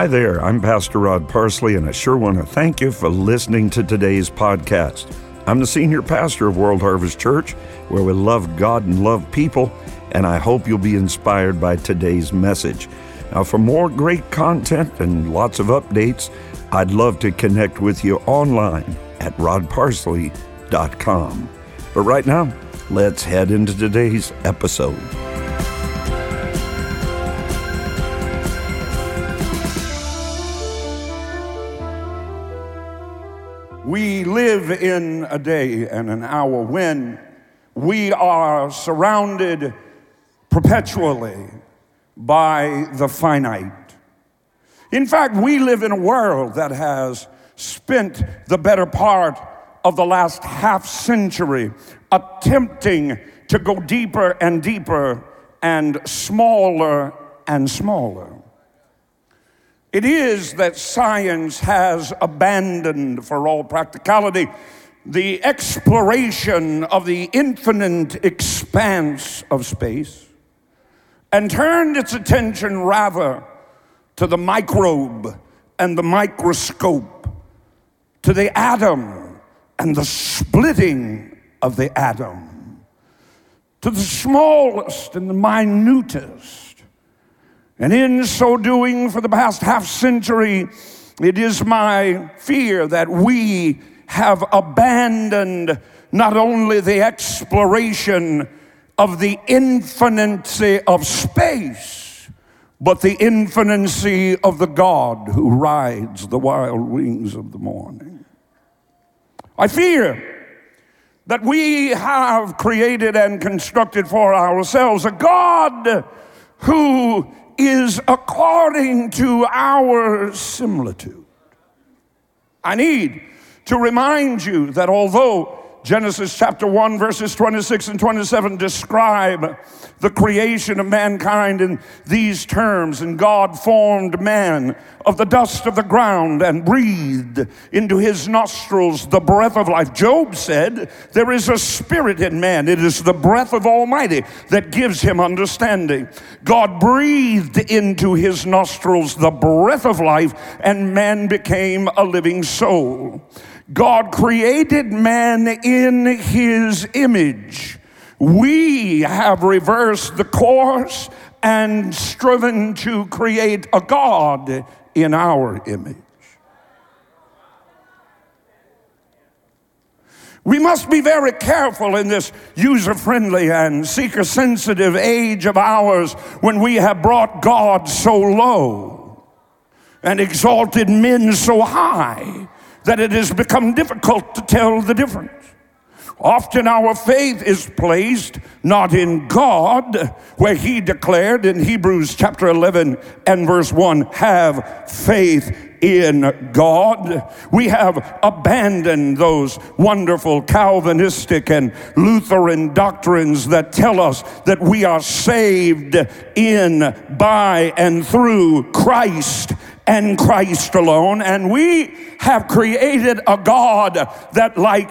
Hi there, I'm Pastor Rod Parsley, and I sure want to thank you for listening to today's podcast. I'm the senior pastor of World Harvest Church, where we love God and love people, and I hope you'll be inspired by today's message. Now, for more great content and lots of updates, I'd love to connect with you online at rodparsley.com. But right now, let's head into today's episode. We live in a day and an hour when we are surrounded perpetually by the finite. In fact, we live in a world that has spent the better part of the last half century attempting to go deeper and deeper and smaller and smaller. It is that science has abandoned, for all practicality, the exploration of the infinite expanse of space and turned its attention rather to the microbe and the microscope, to the atom and the splitting of the atom, to the smallest and the minutest and in so doing, for the past half century, it is my fear that we have abandoned not only the exploration of the infinity of space, but the infinity of the God who rides the wild wings of the morning. I fear that we have created and constructed for ourselves a God who is according to our similitude. I need to remind you that although Genesis chapter 1, verses 26 and 27 describe the creation of mankind in these terms. And God formed man of the dust of the ground and breathed into his nostrils the breath of life. Job said, There is a spirit in man. It is the breath of Almighty that gives him understanding. God breathed into his nostrils the breath of life, and man became a living soul. God created man in his image. We have reversed the course and striven to create a God in our image. We must be very careful in this user friendly and seeker sensitive age of ours when we have brought God so low and exalted men so high that it has become difficult to tell the difference. Often our faith is placed not in God, where He declared in Hebrews chapter 11 and verse 1 have faith in God. We have abandoned those wonderful Calvinistic and Lutheran doctrines that tell us that we are saved in, by, and through Christ and Christ alone. And we have created a God that, like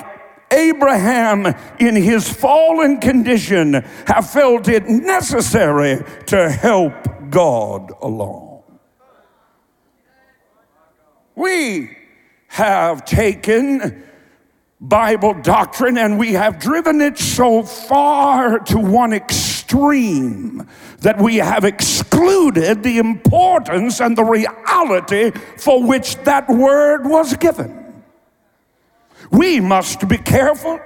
Abraham, in his fallen condition, have felt it necessary to help God along. We have taken Bible doctrine and we have driven it so far to one extreme that we have excluded the importance and the reality for which that word was given. We must be careful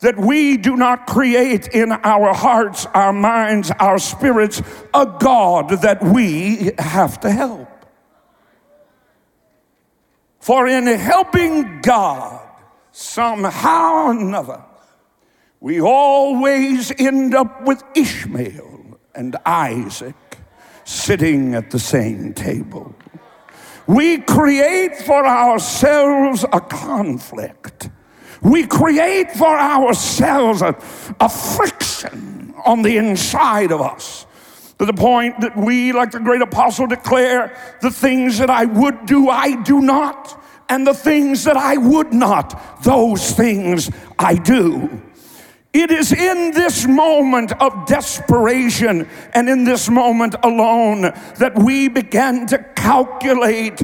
that we do not create in our hearts, our minds, our spirits a God that we have to help. For in helping God, somehow or another, we always end up with Ishmael and Isaac sitting at the same table. We create for ourselves a conflict. We create for ourselves a, a friction on the inside of us to the point that we, like the great apostle, declare the things that I would do, I do not, and the things that I would not, those things I do. It is in this moment of desperation and in this moment alone that we began to calculate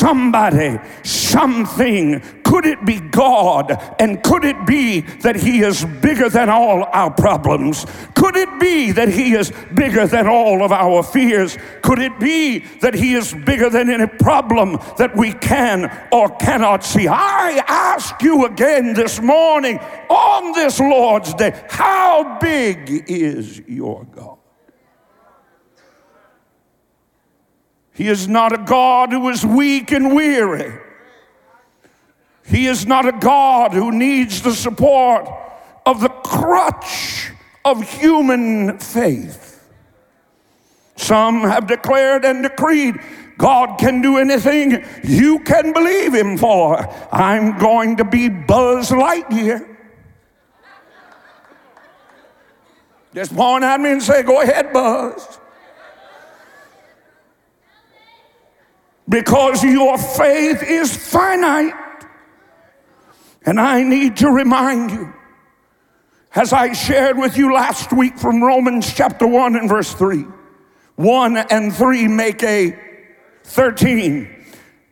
somebody, something. Could it be God? And could it be that He is bigger than all our problems? Could it be that He is bigger than all of our fears? Could it be that He is bigger than any problem that we can or cannot see? I ask you again this morning on this Lord's Day how big is your God? He is not a God who is weak and weary. He is not a God who needs the support of the crutch of human faith. Some have declared and decreed God can do anything you can believe Him for. I'm going to be Buzz Lightyear. Just point at me and say, Go ahead, Buzz. Because your faith is finite. And I need to remind you, as I shared with you last week from Romans chapter 1 and verse 3, 1 and 3 make a 13.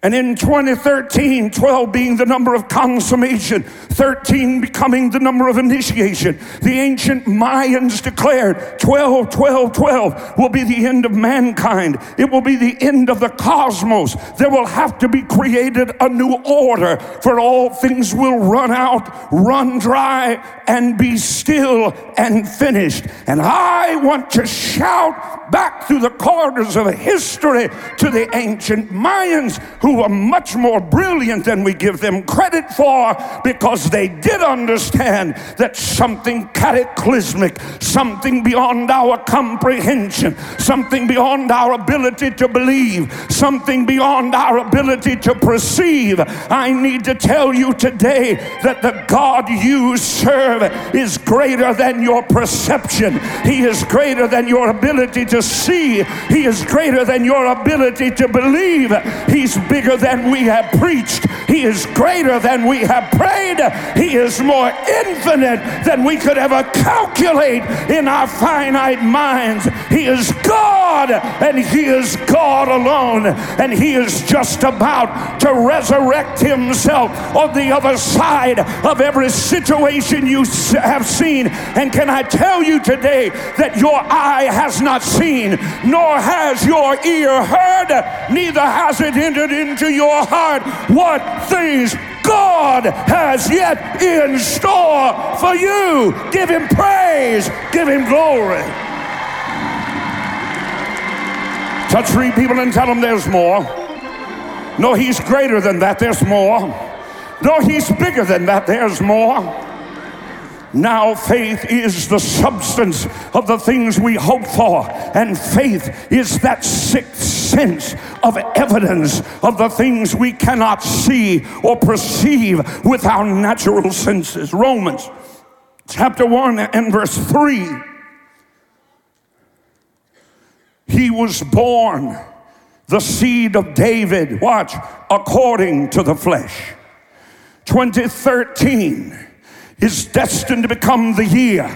And in 2013, 12 being the number of consummation, 13 becoming the number of initiation, the ancient Mayans declared 12, 12, 12 will be the end of mankind. It will be the end of the cosmos. There will have to be created a new order, for all things will run out, run dry, and be still and finished. And I want to shout back through the corridors of history to the ancient Mayans who were much more brilliant than we give them credit for because they did understand that something cataclysmic, something beyond our comprehension, something beyond our ability to believe, something beyond our ability to perceive. I need to tell you today that the God you serve is greater than your perception. He is greater than your ability to see. He is greater than your ability to believe. He's bigger bigger than we have preached. He is greater than we have prayed. He is more infinite than we could ever calculate in our finite minds. He is God and He is God alone. And He is just about to resurrect Himself on the other side of every situation you have seen. And can I tell you today that your eye has not seen, nor has your ear heard, neither has it entered in into your heart what things God has yet in store for you. Give Him praise, give Him glory. Touch three people and tell them there's more. No, He's greater than that, there's more. No, He's bigger than that, there's more. Now, faith is the substance of the things we hope for, and faith is that sixth sense of evidence of the things we cannot see or perceive with our natural senses. Romans chapter 1 and verse 3. He was born the seed of David, watch, according to the flesh. 2013 is destined to become the year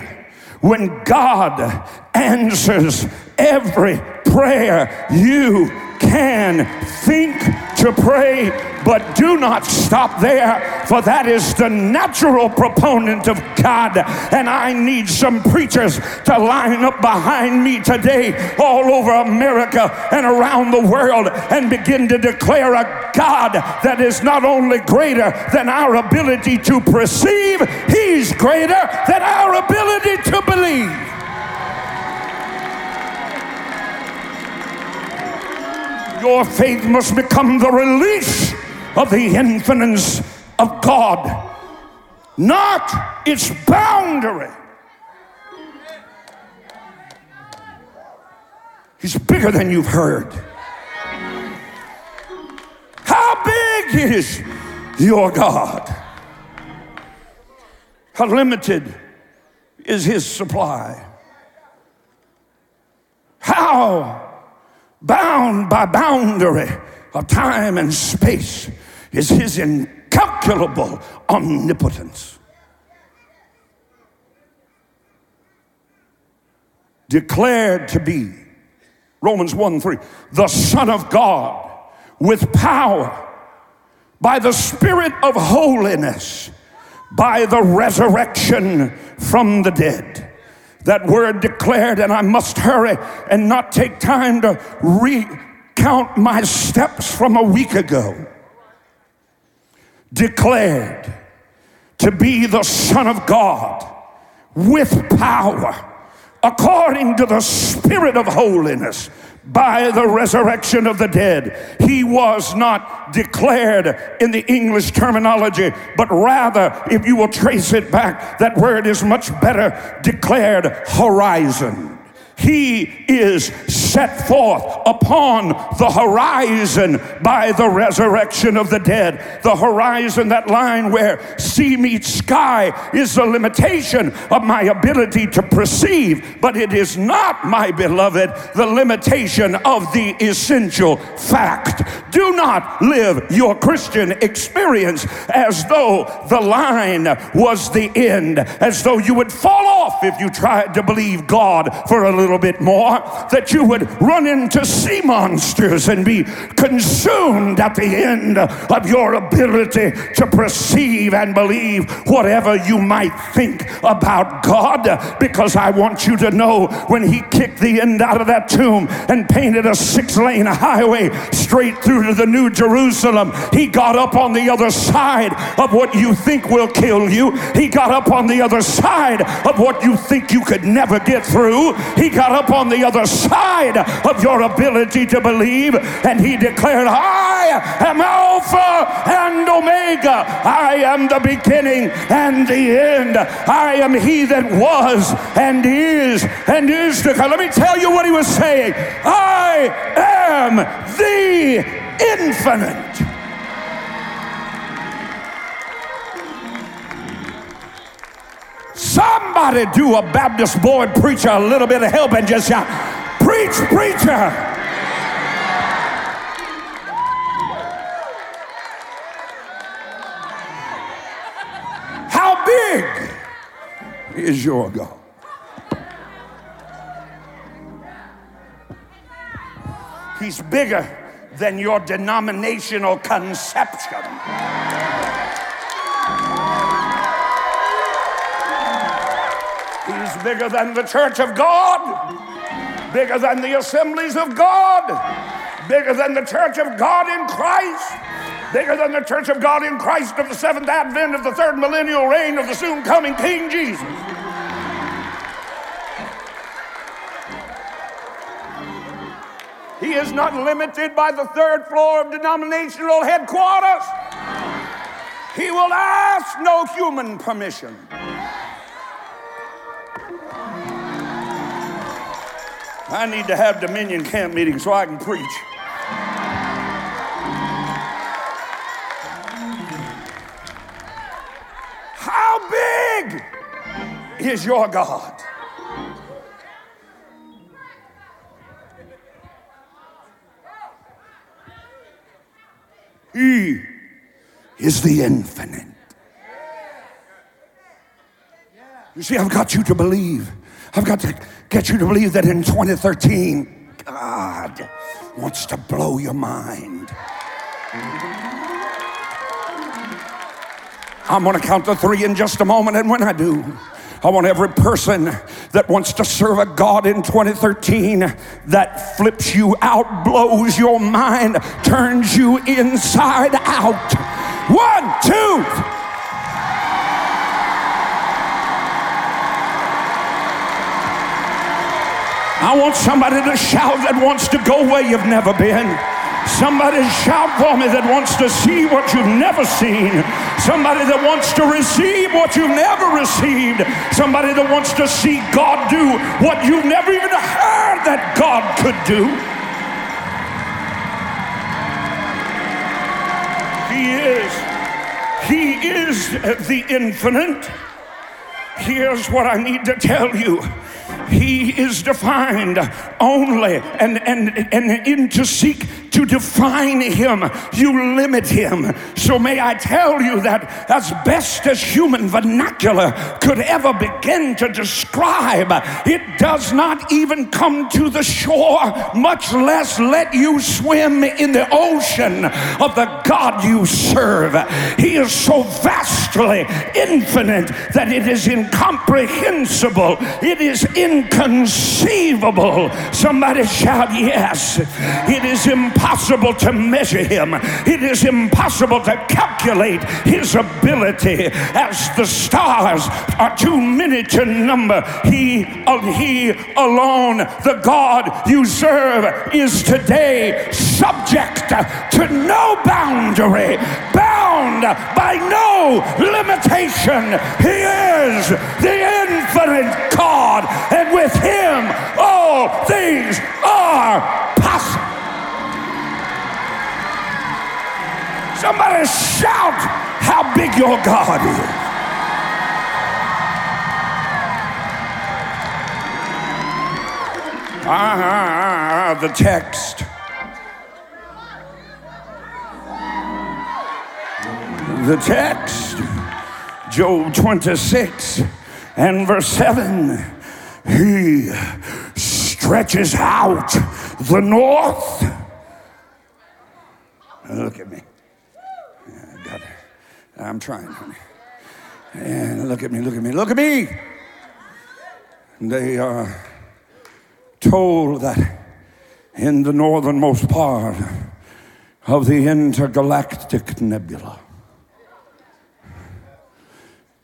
when God answers every prayer you can think to pray, but do not stop there, for that is the natural proponent of God. And I need some preachers to line up behind me today, all over America and around the world, and begin to declare a God that is not only greater than our ability to perceive, He's greater than our ability to believe. Your faith must become the release of the infinite of God, not its boundary. He's bigger than you've heard. How big is your God? How limited is his supply? How bound by boundary of time and space is his incalculable omnipotence. declared to be, Romans 1 3, the Son of God with power by the Spirit of holiness, by the resurrection from the dead. That word declared, and I must hurry and not take time to recount my steps from a week ago. Declared to be the Son of God with power according to the Spirit of holiness by the resurrection of the dead. He was not declared in the English terminology, but rather, if you will trace it back, that word is much better declared horizon. He is set forth upon the horizon by the resurrection of the dead. The horizon, that line where sea meets sky, is the limitation of my ability to perceive, but it is not, my beloved, the limitation of the essential fact. Do not live your Christian experience as though the line was the end, as though you would fall off if you tried to believe God for a little little bit more, that you would run into sea monsters and be consumed at the end of your ability to perceive and believe whatever you might think about God. Because I want you to know when He kicked the end out of that tomb and painted a six lane highway straight through to the New Jerusalem, He got up on the other side of what you think will kill you. He got up on the other side of what you think you could never get through. He got got up on the other side of your ability to believe and he declared, I am Alpha and Omega. I am the beginning and the end. I am he that was and is and is to come. Let me tell you what he was saying. I am the infinite. Somebody do a Baptist boy preacher a little bit of help and just shout, Preach, preacher! How big is your God? He's bigger than your denominational conception. Bigger than the church of God, bigger than the assemblies of God, bigger than the church of God in Christ, bigger than the church of God in Christ of the seventh advent of the third millennial reign of the soon coming King Jesus. He is not limited by the third floor of denominational headquarters. He will ask no human permission. I need to have Dominion camp meeting so I can preach. How big is your God? He is the infinite. You see, I've got you to believe. I've got to get you to believe that in 2013, God wants to blow your mind. I'm going to count to three in just a moment, and when I do, I want every person that wants to serve a God in 2013 that flips you out, blows your mind, turns you inside out. One, two, I want somebody to shout that wants to go where you've never been. Somebody shout for me that wants to see what you've never seen. Somebody that wants to receive what you've never received. Somebody that wants to see God do what you've never even heard that God could do. He is. He is the infinite. Here's what I need to tell you. He is defined only and, and, and in to seek to define him, you limit him. So may I tell you that as best as human vernacular could ever begin to describe, it does not even come to the shore, much less let you swim in the ocean of the God you serve. He is so vastly infinite that it is incomprehensible, it is inconceivable. Somebody shout, Yes. It is impossible to measure him, it is impossible to calculate his ability as the stars are too many to number. He, uh, he alone, the God you serve, is today subject to no boundary, bound by no limitation. He is the infinite God, and with him all things are Somebody shout how big your God is. Ah, the text. The text, Job 26 and verse 7. He stretches out the north. Look at me. I got it. I'm trying, honey. And look at me, look at me, look at me. They are. Uh, told that in the northernmost part of the intergalactic nebula,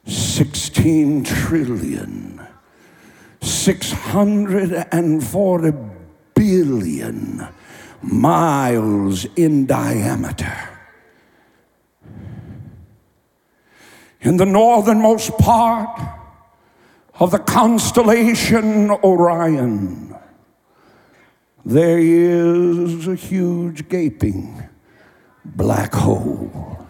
16 trillion, 640 billion miles in diameter. In the northernmost part of the constellation Orion, there is a huge gaping black hole.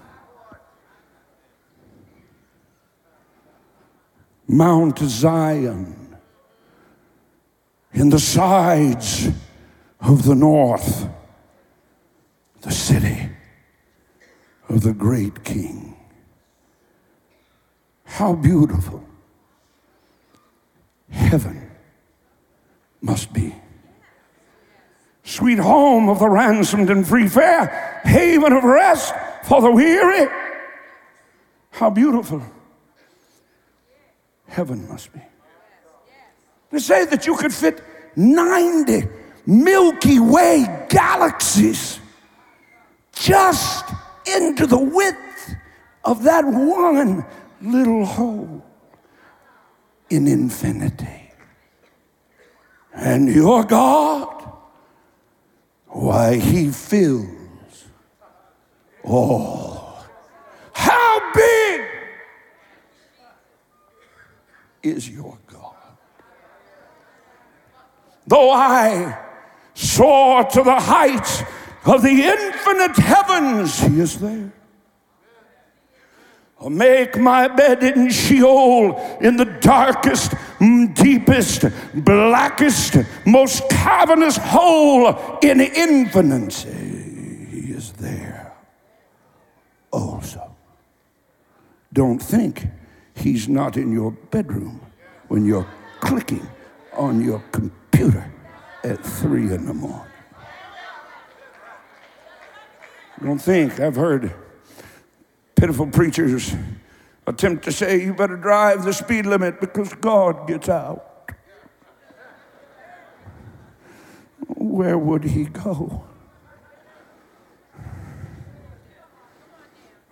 Mount Zion in the sides of the north, the city of the great king. How beautiful heaven must be sweet home of the ransomed and free, fair haven of rest for the weary. How beautiful heaven must be. They say that you could fit 90 Milky Way galaxies just into the width of that one little hole in infinity. And your God why, he fills all. How big is your God? Though I soar to the heights of the infinite heavens, he is there. Make my bed in Sheol in the darkest, deepest, blackest, most cavernous hole in infinity. He is there also. Don't think he's not in your bedroom when you're clicking on your computer at three in the morning. Don't think I've heard pitiful preachers attempt to say you better drive the speed limit because God gets out. Where would he go?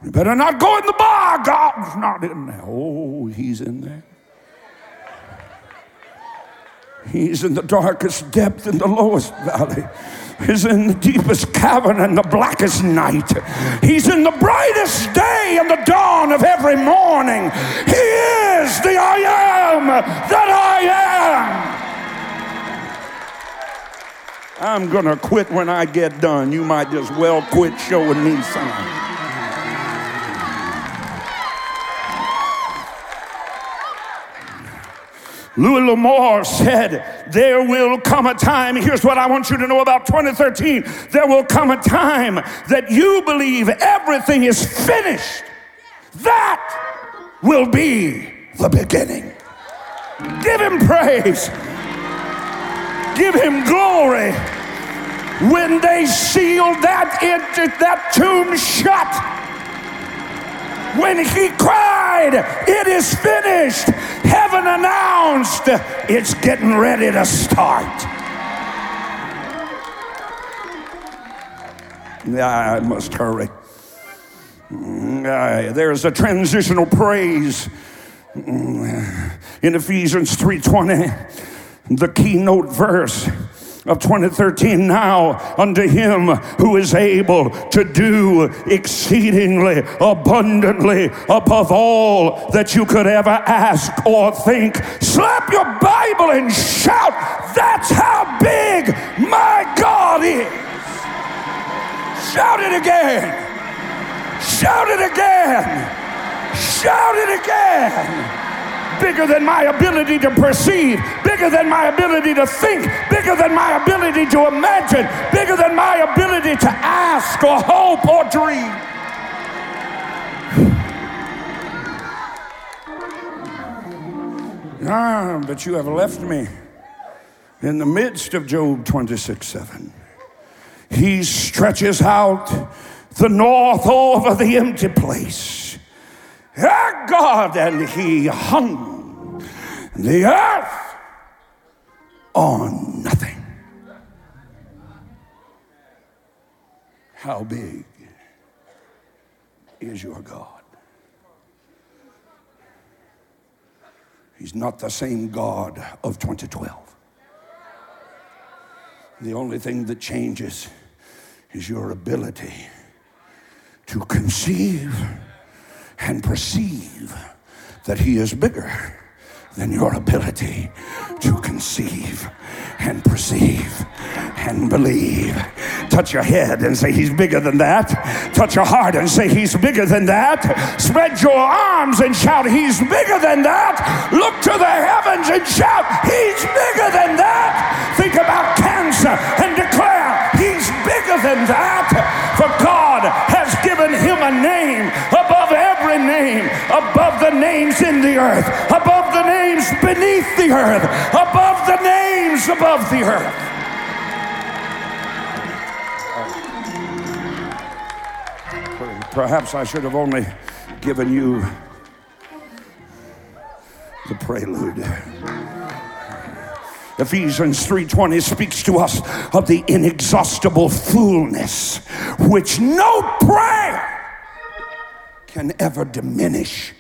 You better not go in the bar. God's not in there. Oh, he's in there. He's in the darkest depth in the lowest valley. He's in the deepest cavern and the blackest night. He's in the brightest day and the dawn of every morning. He is the I am that I am. I'm going to quit when I get done. You might just well quit showing me signs. Louis L'Amour said, There will come a time. Here's what I want you to know about 2013 there will come a time that you believe everything is finished. That will be the beginning. Give him praise, give him glory. When they sealed that, that tomb shut, when he cried, It is finished, heaven announced, It's getting ready to start. I must hurry. Mm, there's a transitional praise mm, in Ephesians 3:20, the keynote verse of 2013 now unto him who is able to do exceedingly abundantly above all that you could ever ask or think. Slap your Bible and shout, That's how big my God is. Shout it again. Shout it again. Shout it again bigger than my ability to perceive, bigger than my ability to think, bigger than my ability to imagine, bigger than my ability to ask or hope or dream. Ah, but you have left me in the midst of Job 26 7. He stretches out the north over the empty place our God, and he hung the earth on nothing. How big is your God? He's not the same God of 2012. The only thing that changes is your ability to conceive and perceive that He is bigger than your ability to conceive and perceive and believe. Touch your head and say, He's bigger than that. Touch your heart and say, He's bigger than that. Spread your arms and shout, He's bigger than that. Look to the heavens and shout, He's bigger than that. Think about cancer and declare, He's bigger than that. For God has given him a name name, above the names in the earth, above the names beneath the earth, above the names above the earth. Perhaps I should have only given you the prelude. Ephesians 3:20 speaks to us of the inexhaustible fullness which no prayer can ever diminish,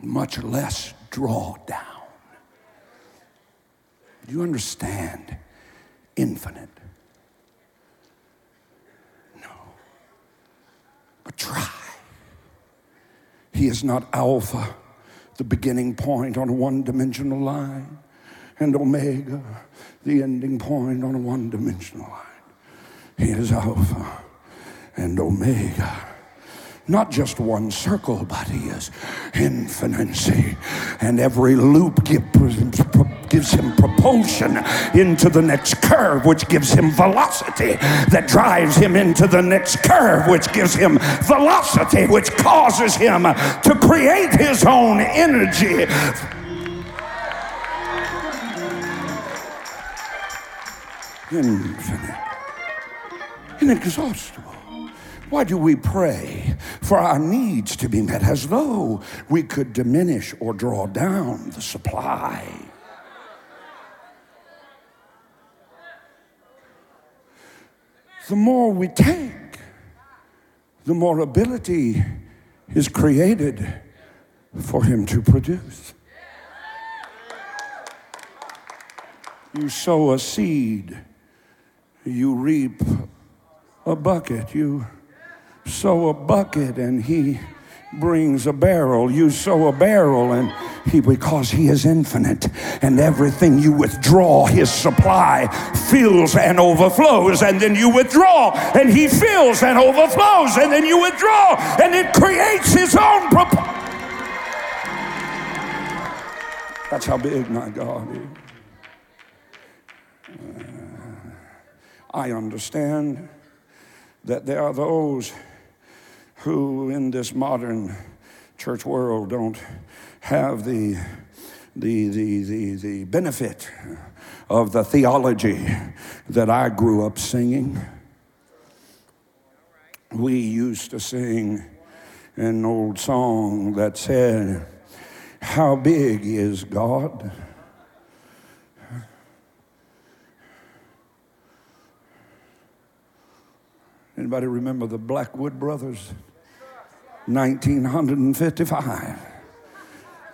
much less draw down. Do you understand? Infinite. No. But try. He is not Alpha, the beginning point on a one dimensional line and Omega, the ending point on a one dimensional line. He is Alpha and Omega. Not just one circle, but he is infinity. And every loop gives him propulsion into the next curve, which gives him velocity, that drives him into the next curve, which gives him velocity, which causes him to create his own energy infinite, inexhaustible. Why do we pray for our needs to be met as though we could diminish or draw down the supply? The more we take, the more ability is created for Him to produce. You sow a seed you reap a bucket. You sow a bucket and he brings a barrel. You sow a barrel and he, because he is infinite and everything you withdraw, his supply fills and overflows. And then you withdraw and he fills and overflows. And then you withdraw and it creates his own proportion. That's how big my God is. Uh, I understand that there are those who in this modern church world don't have the, the, the, the, the benefit of the theology that I grew up singing. We used to sing an old song that said, How big is God? Anybody remember the Blackwood Brothers? 1955.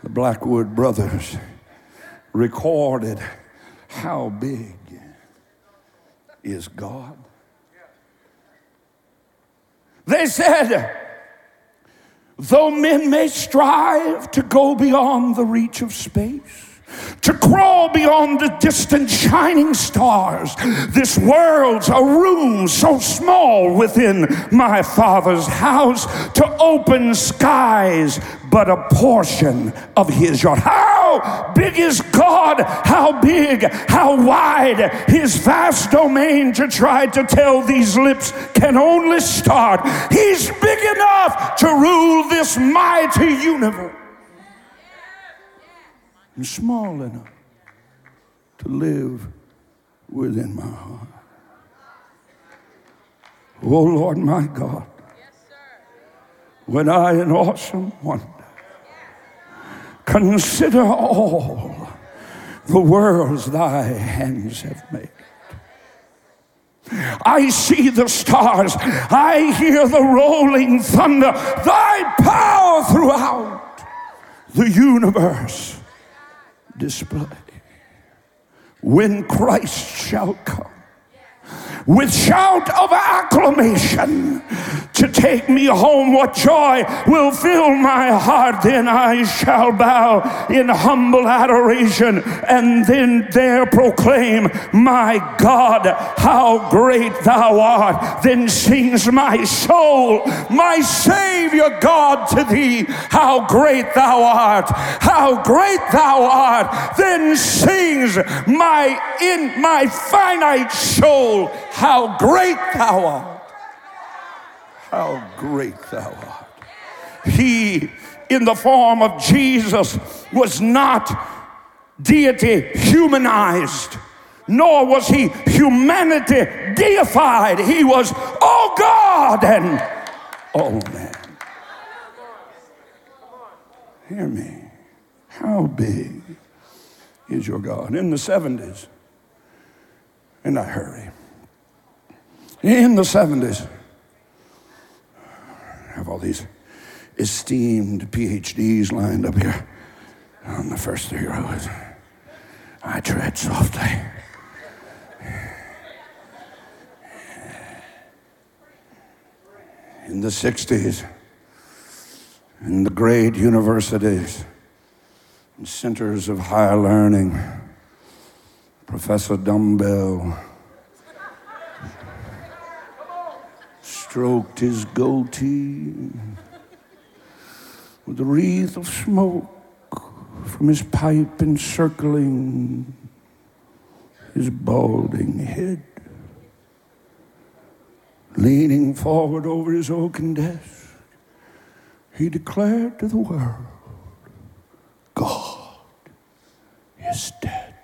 The Blackwood Brothers recorded how big is God? They said, though men may strive to go beyond the reach of space, to crawl beyond the distant shining stars. This world's a room so small within my Father's house to open skies, but a portion of His yard. How big is God? How big, how wide His vast domain to try to tell these lips can only start. He's big enough to rule this mighty universe and small enough to live within my heart. Oh Lord my God, when I in awesome wonder consider all the worlds thy hands have made. I see the stars. I hear the rolling thunder. Thy power throughout the universe display. When Christ shall come with shout of acclamation to take me home. What joy will fill my heart? Then I shall bow in humble adoration and then there proclaim, My God, how great thou art. Then sings my soul, My Savior God to thee, how great thou art, how great thou art. Then sings my in my finite soul, how great thou art. How great thou art. He, in the form of Jesus, was not deity humanized, nor was he humanity deified. He was all God and all man. Hear me. How big is your God? In the 70s, and I hurry. In the 70s, have all these esteemed PhDs lined up here on the first three rows. I tread softly. In the 60s, in the great universities and centers of higher learning, Professor Dumbbell stroked his goatee with a wreath of smoke from his pipe encircling his balding head. Leaning forward over his oaken desk, he declared to the world, God is dead.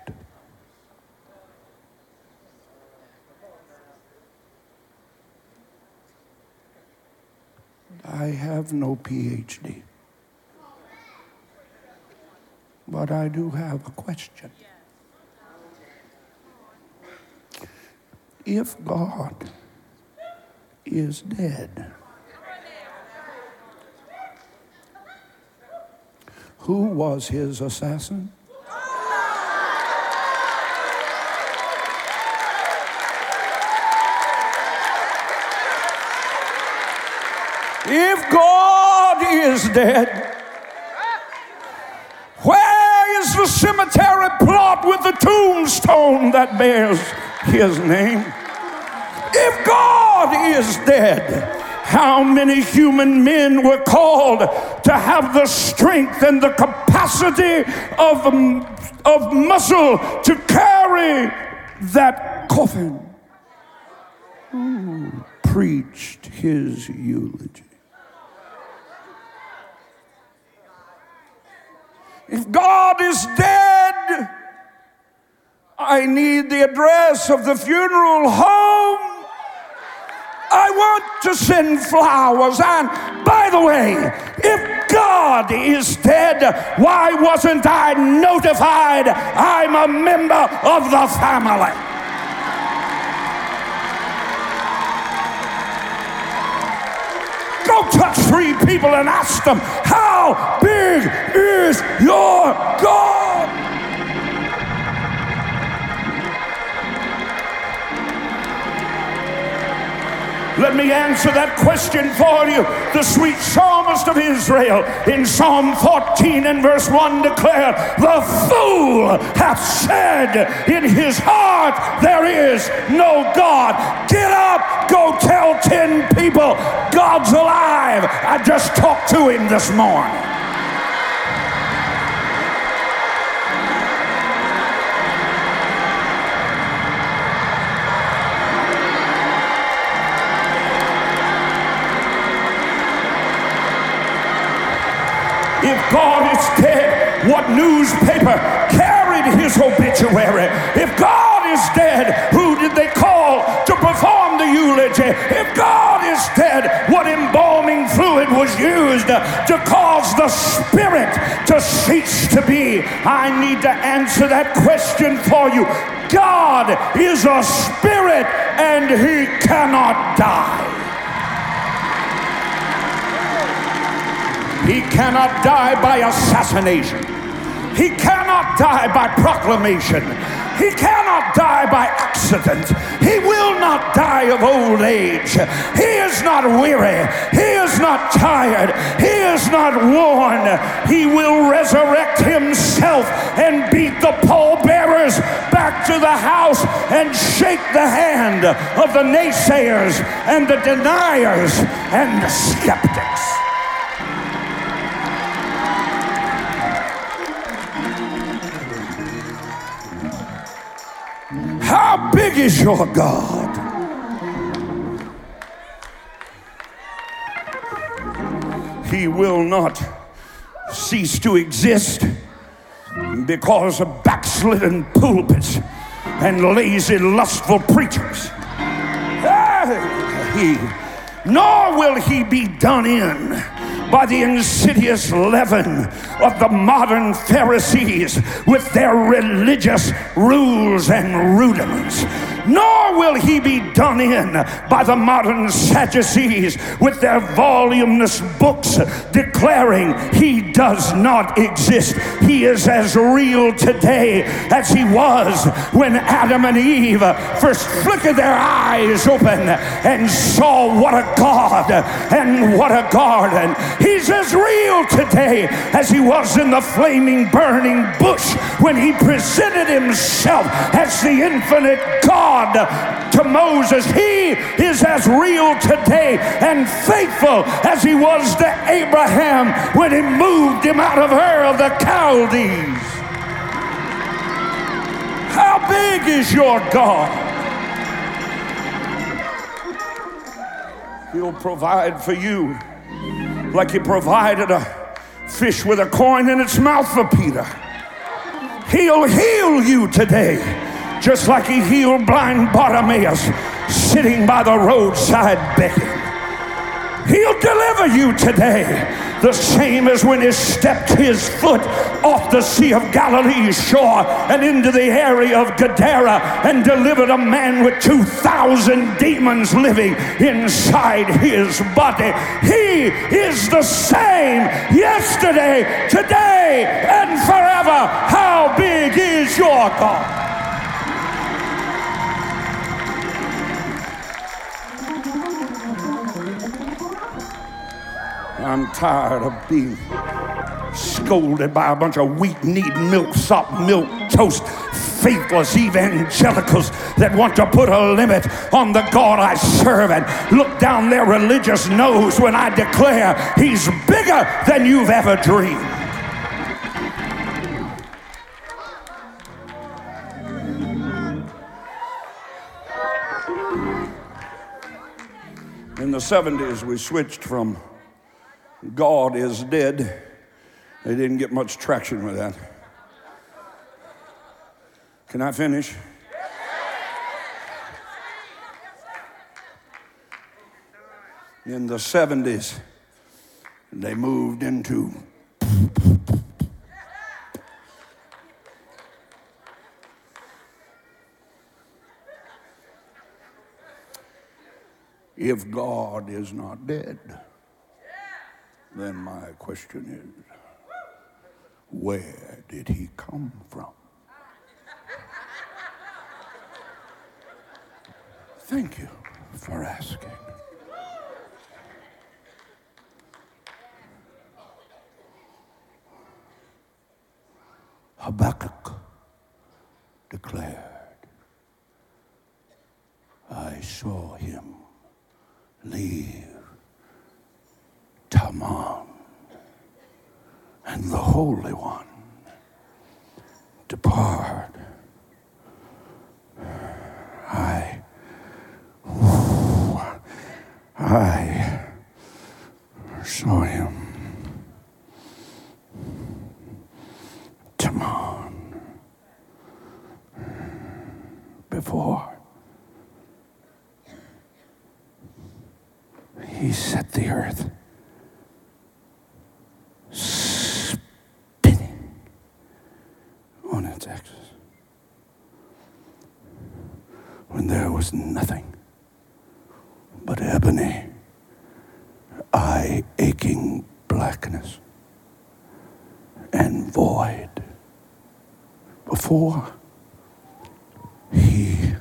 I have no PhD. But I do have a question. If God is dead, who was his assassin? If God is dead, where is the cemetery plot with the tombstone that bears his name? If God is dead, how many human men were called to have the strength and the capacity of, of muscle to carry that coffin. Oh, preached his eulogy. God is dead, I need the address of the funeral home. I want to send flowers. And by the way, if God is dead, why wasn't I notified I'm a member of the family? Touch three people and ask them, How big is your God? Let me answer that question for you. The sweet psalmist of Israel in Psalm 14 and verse 1 declared, The fool hath said in his heart, There is no God. Get up, go tell 10 people, God's alive. I just talked to him this morning. Newspaper carried his obituary? If God is dead, who did they call to perform the eulogy? If God is dead, what embalming fluid was used to cause the spirit to cease to be? I need to answer that question for you. God is a spirit and he cannot die. He cannot die by assassination. He cannot die by proclamation. He cannot die by accident. He will not die of old age. He is not weary. He is not tired. He is not worn. He will resurrect himself and beat the pallbearers back to the house and shake the hand of the naysayers and the deniers and the skeptics. How big is your God? He will not cease to exist because of backslidden pulpits and lazy, lustful preachers. He, nor will he be done in by the insidious leaven of the modern Pharisees with their religious rules and rudiments. Nor will he be done in by the modern Sadducees with their voluminous books declaring he does not exist. He is as real today as he was when Adam and Eve first flickered their eyes open and saw what a God and what a garden. He's as real today as he was in the flaming, burning bush when he presented himself as the infinite God to Moses. He is as real today and faithful as he was to Abraham when he moved him out of Ur of the Chaldees. How big is your God? He'll provide for you like he provided a fish with a coin in its mouth for Peter. He'll heal you today, just like he healed blind Bartimaeus sitting by the roadside begging. He'll deliver you today the same as when he stepped his foot off the Sea of Galilee's shore and into the area of Gadara and delivered a man with 2,000 demons living inside his body. He is the same yesterday, today, and forever. How big is your God? I'm tired of being scolded by a bunch of wheat, knead, milk, sop, milk, toast, faithless evangelicals that want to put a limit on the God I serve and look down their religious nose when I declare He's bigger than you've ever dreamed. In the 70s, we switched from God is dead. They didn't get much traction with that. Can I finish? In the 70s, they moved into if God is not dead, then my question is where did he come from? Thank you for asking. Habakkuk declared, I saw him leave Teman and the Holy One depart. I, I saw him. Teman before he set the earth spinning on its axis when there was nothing but ebony, eye aching blackness and void. Before he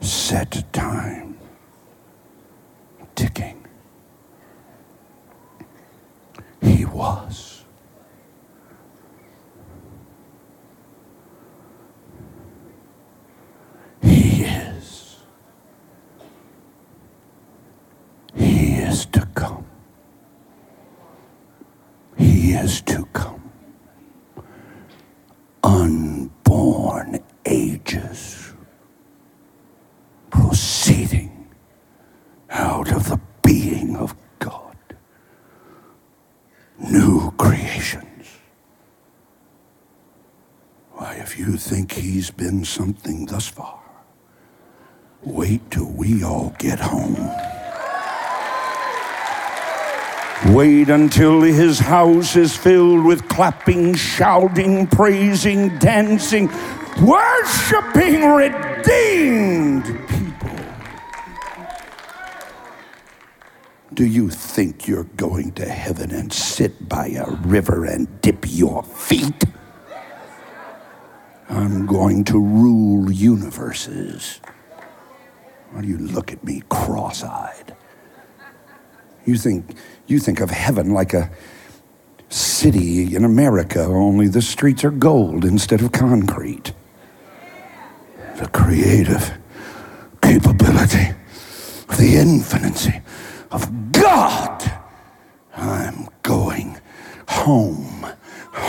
set time ticking. He was. He is. He is to come. He is to come. Unborn ages proceeding out of the being of God. New creations. Why, if you think he's been something thus far, wait till we all get home. Wait until his house is filled with clapping, shouting, praising, dancing, worshiping, redeemed people. Do you think you're going to heaven and sit by a river and dip your feet? I'm going to rule universes. Why do you look at me cross eyed? You think, you think of heaven like a city in America, only the streets are gold instead of concrete. The creative capability of the infinity of God. I'm going home,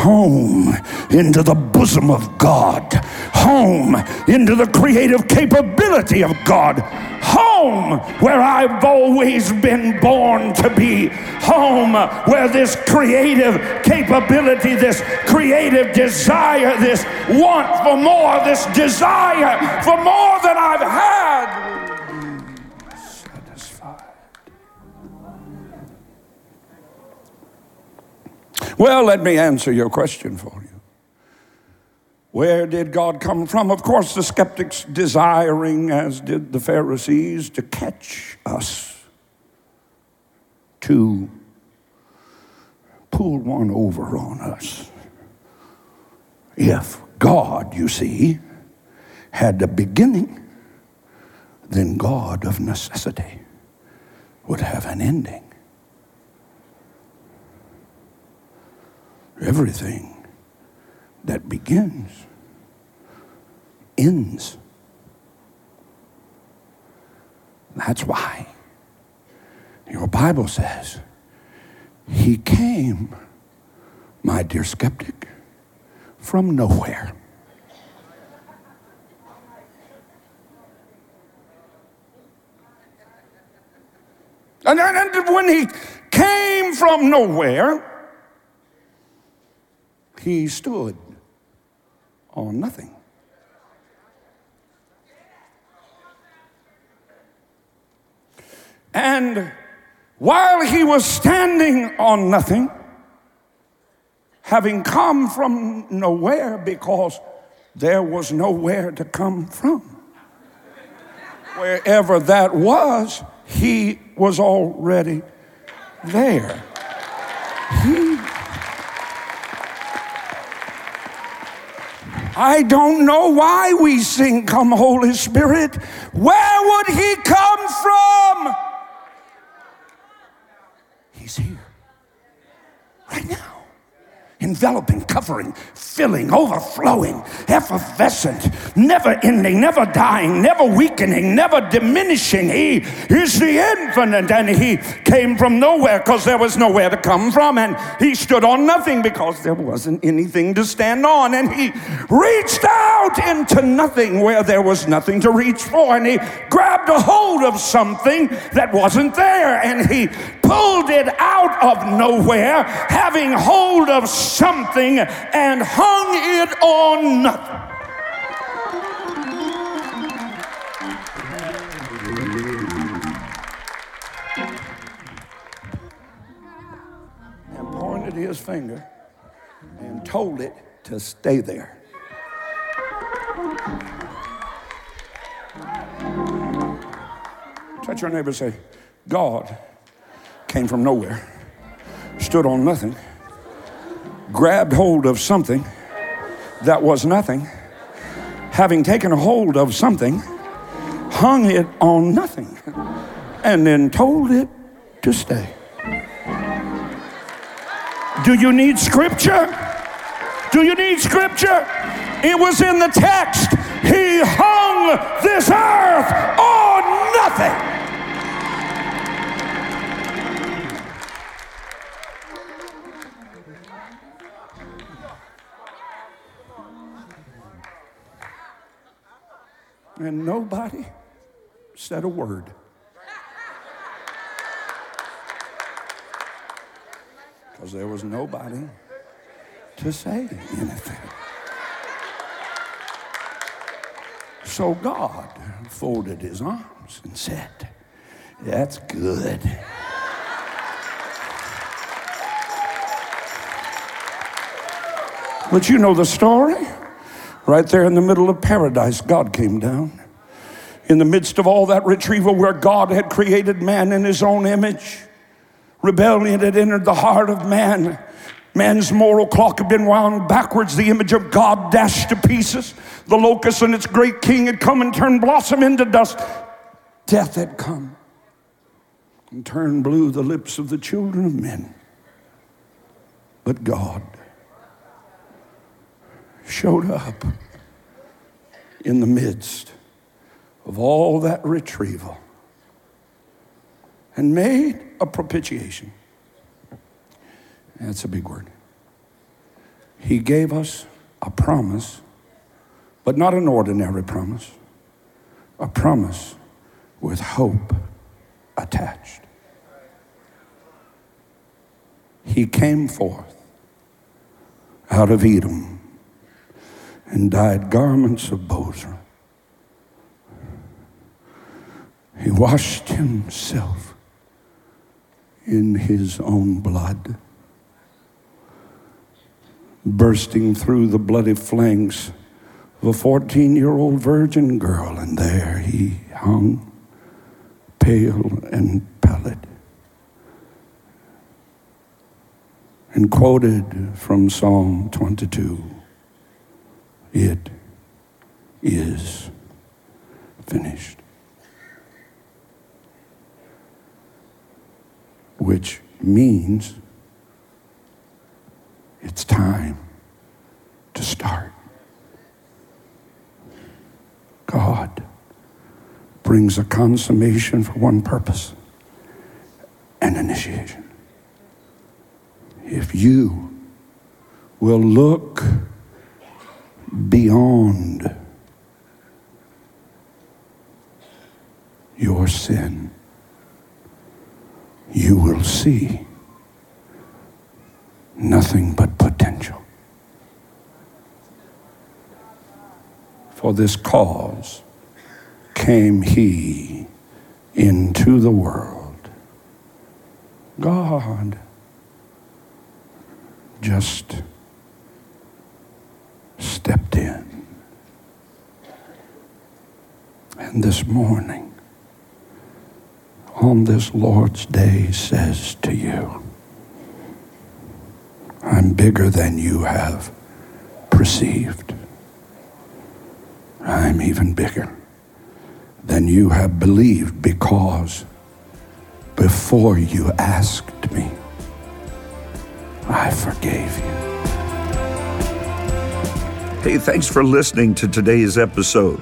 home into the bosom of God, home into the creative capability of God, home where I've always been born to be, home where this creative capability, this creative desire, this want for more, this desire for more than I've had Well, let me answer your question for you. Where did God come from? Of course, the skeptics desiring, as did the Pharisees, to catch us, to pull one over on us. If God, you see, had a beginning, then God of necessity would have an ending. Everything that begins ends. That's why your Bible says he came, my dear skeptic, from nowhere. And, when he came from nowhere, he stood on nothing. And while he was standing on nothing, having come from nowhere because there was nowhere to come from, wherever that was, he was already there. He, I don't know why we sing, Come, Holy Spirit. Where would he come from? He's here right now enveloping, covering, filling, overflowing, effervescent, never ending, never dying, never weakening, never diminishing. He is the infinite, and He came from nowhere because there was nowhere to come from, and He stood on nothing because there wasn't anything to stand on, and He reached out into nothing where there was nothing to reach for, and He grabbed a hold of something that wasn't there, and He pulled it out of nowhere, having hold of something and hung it on nothing. And pointed his finger and told it to stay there. Touch your neighbor and say, God came from nowhere, stood on nothing grabbed hold of something that was nothing, having taken hold of something, hung it on nothing, and then told it to stay. Do you need scripture? Do you need scripture? It was in the text. He hung this earth on nothing. And nobody said a word. Because there was nobody to say anything. So God folded his arms and said, That's good. But you know the story. Right there in the middle of paradise, God came down. In the midst of all that retrieval where God had created man in his own image, rebellion had entered the heart of man. Man's moral clock had been wound backwards. The image of God dashed to pieces. The locust and its great king had come and turned blossom into dust. Death had come and turned blue the lips of the children of men. But God showed up in the midst of all that retrieval and made a propitiation. That's a big word. He gave us a promise, but not an ordinary promise, a promise with hope attached. He came forth out of Edom and dyed garments of Bozrah. He washed himself in his own blood, bursting through the bloody flanks of a 14 year old virgin girl, and there he hung, pale and pallid. And quoted from Psalm 22 it is finished. Which means it's time to start. God brings a consummation for one purpose an initiation. If you will look beyond your sin, you will see nothing but potential. For this cause came he into the world. God just stepped in. And this morning, on this Lord's Day, says to you, I'm bigger than you have perceived. I'm even bigger than you have believed because before you asked me, I forgave you. Hey, thanks for listening to today's episode.